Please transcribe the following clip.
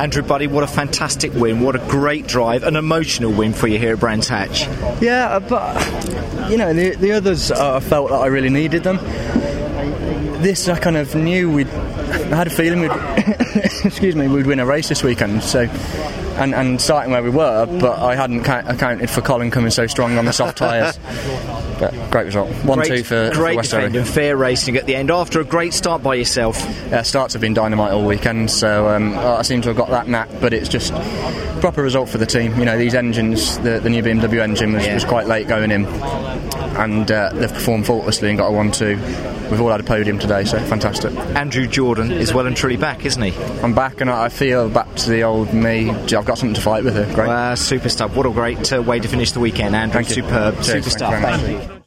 Andrew Buddy, what a fantastic win! What a great drive, an emotional win for you here at Brands Hatch. Yeah, uh, but you know the the others uh, I felt that I really needed them. This I kind of knew we'd. I had a feeling we'd. excuse me, we'd win a race this weekend. So and, and starting where we were, but I hadn't ca- accounted for Colin coming so strong on the soft tyres. but great result. 1 great, 2 for, great for West defend and fair racing at the end after a great start by yourself. Yeah, starts have been dynamite all weekend, so um, I seem to have got that knack, but it's just proper result for the team. You know, these engines, the, the new BMW engine was, yeah. was quite late going in, and uh, they've performed faultlessly and got a 1 2 we've all had a podium today, so fantastic. Andrew Jordan is well and truly back, isn't he? I'm back, and I feel back to the old me. I've got something to fight with. Her. Great. Uh, super stuff. What a great uh, way to finish the weekend, Andrew. Superb. Cheers. Super stuff. Thank you.